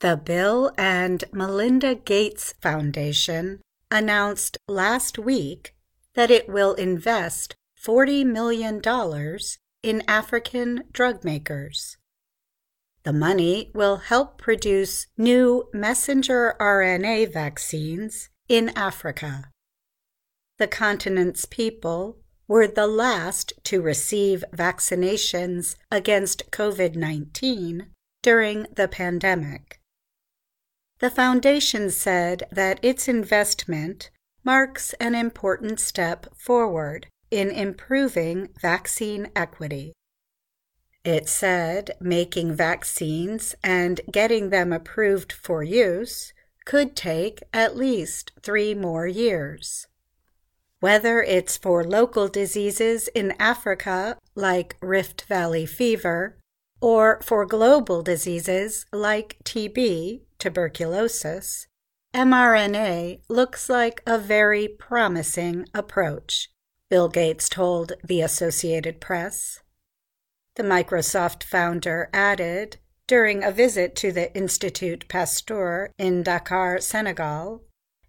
The Bill and Melinda Gates Foundation announced last week that it will invest $40 million in African drug makers. The money will help produce new messenger RNA vaccines in Africa. The continent's people were the last to receive vaccinations against COVID 19 during the pandemic. The foundation said that its investment marks an important step forward in improving vaccine equity. It said making vaccines and getting them approved for use could take at least three more years. Whether it's for local diseases in Africa like Rift Valley fever, or for global diseases like TB, tuberculosis, mRNA looks like a very promising approach, Bill Gates told the Associated Press. The Microsoft founder added during a visit to the Institut Pasteur in Dakar, Senegal,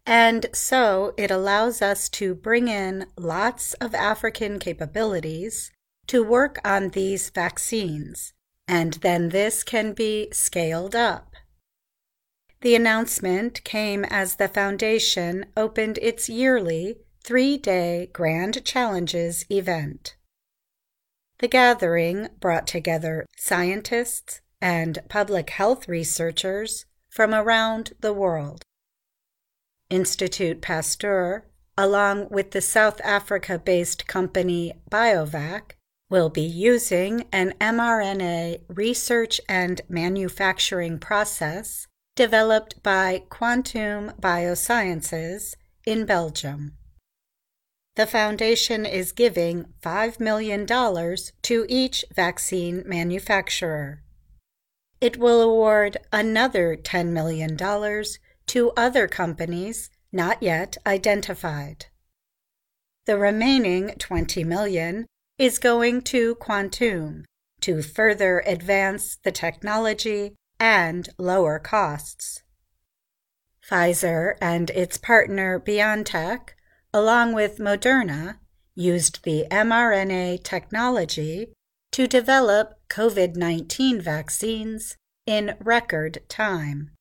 and so it allows us to bring in lots of African capabilities to work on these vaccines, and then this can be scaled up. The announcement came as the Foundation opened its yearly three day Grand Challenges event. The gathering brought together scientists and public health researchers from around the world. Institut Pasteur, along with the South Africa based company BioVac, will be using an mRNA research and manufacturing process developed by Quantoom Biosciences in Belgium. The foundation is giving $5 million to each vaccine manufacturer. It will award another $10 million to other companies not yet identified. The remaining 20 million is going to Quantoom to further advance the technology and lower costs. Pfizer and its partner BioNTech, along with Moderna, used the mRNA technology to develop COVID 19 vaccines in record time.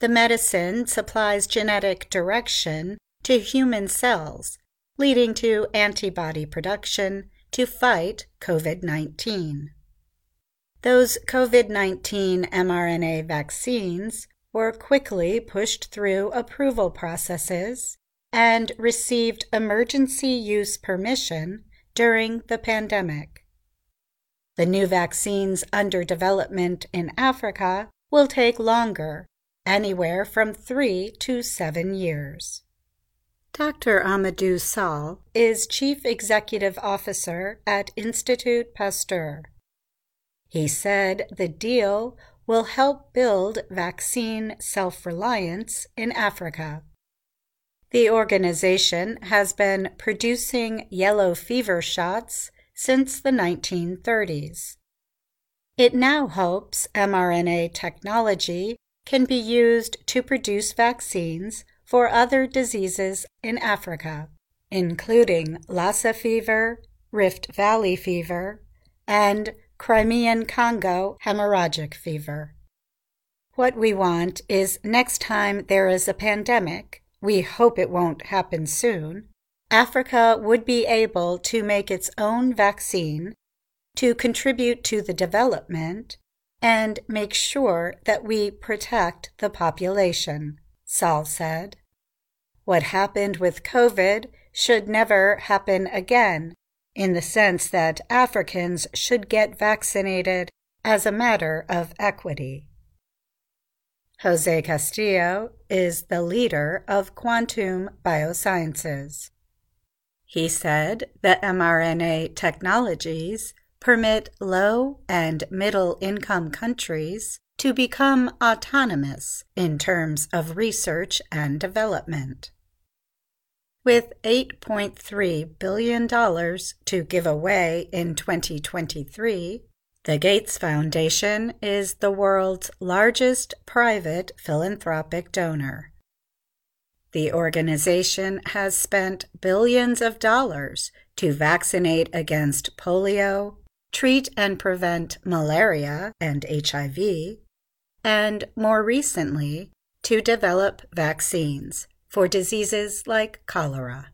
The medicine supplies genetic direction to human cells, leading to antibody production to fight COVID 19. Those COVID 19 mRNA vaccines were quickly pushed through approval processes and received emergency use permission during the pandemic. The new vaccines under development in Africa will take longer anywhere from three to seven years. Dr. Amadou Sall is Chief Executive Officer at Institut Pasteur. He said the deal will help build vaccine self reliance in Africa. The organization has been producing yellow fever shots since the 1930s. It now hopes mRNA technology can be used to produce vaccines for other diseases in Africa, including Lassa fever, Rift Valley fever, and Crimean Congo hemorrhagic fever. What we want is next time there is a pandemic, we hope it won't happen soon, Africa would be able to make its own vaccine to contribute to the development and make sure that we protect the population, Sall said. What happened with COVID should never happen again, in the sense that Africans should get vaccinated as a matter of equity. Jose Castillo is the leader of Quantoom Biosciences. He said that mRNA technologies permit low and middle income countries to become autonomous in terms of research and development. With $8.3 billion to give away in 2023, The Gates Foundation is the world's largest private philanthropic donor. The organization has spent billions of dollars to vaccinate against polio, treat and prevent malaria and HIV, and more recently, to develop vaccines for diseases like cholera.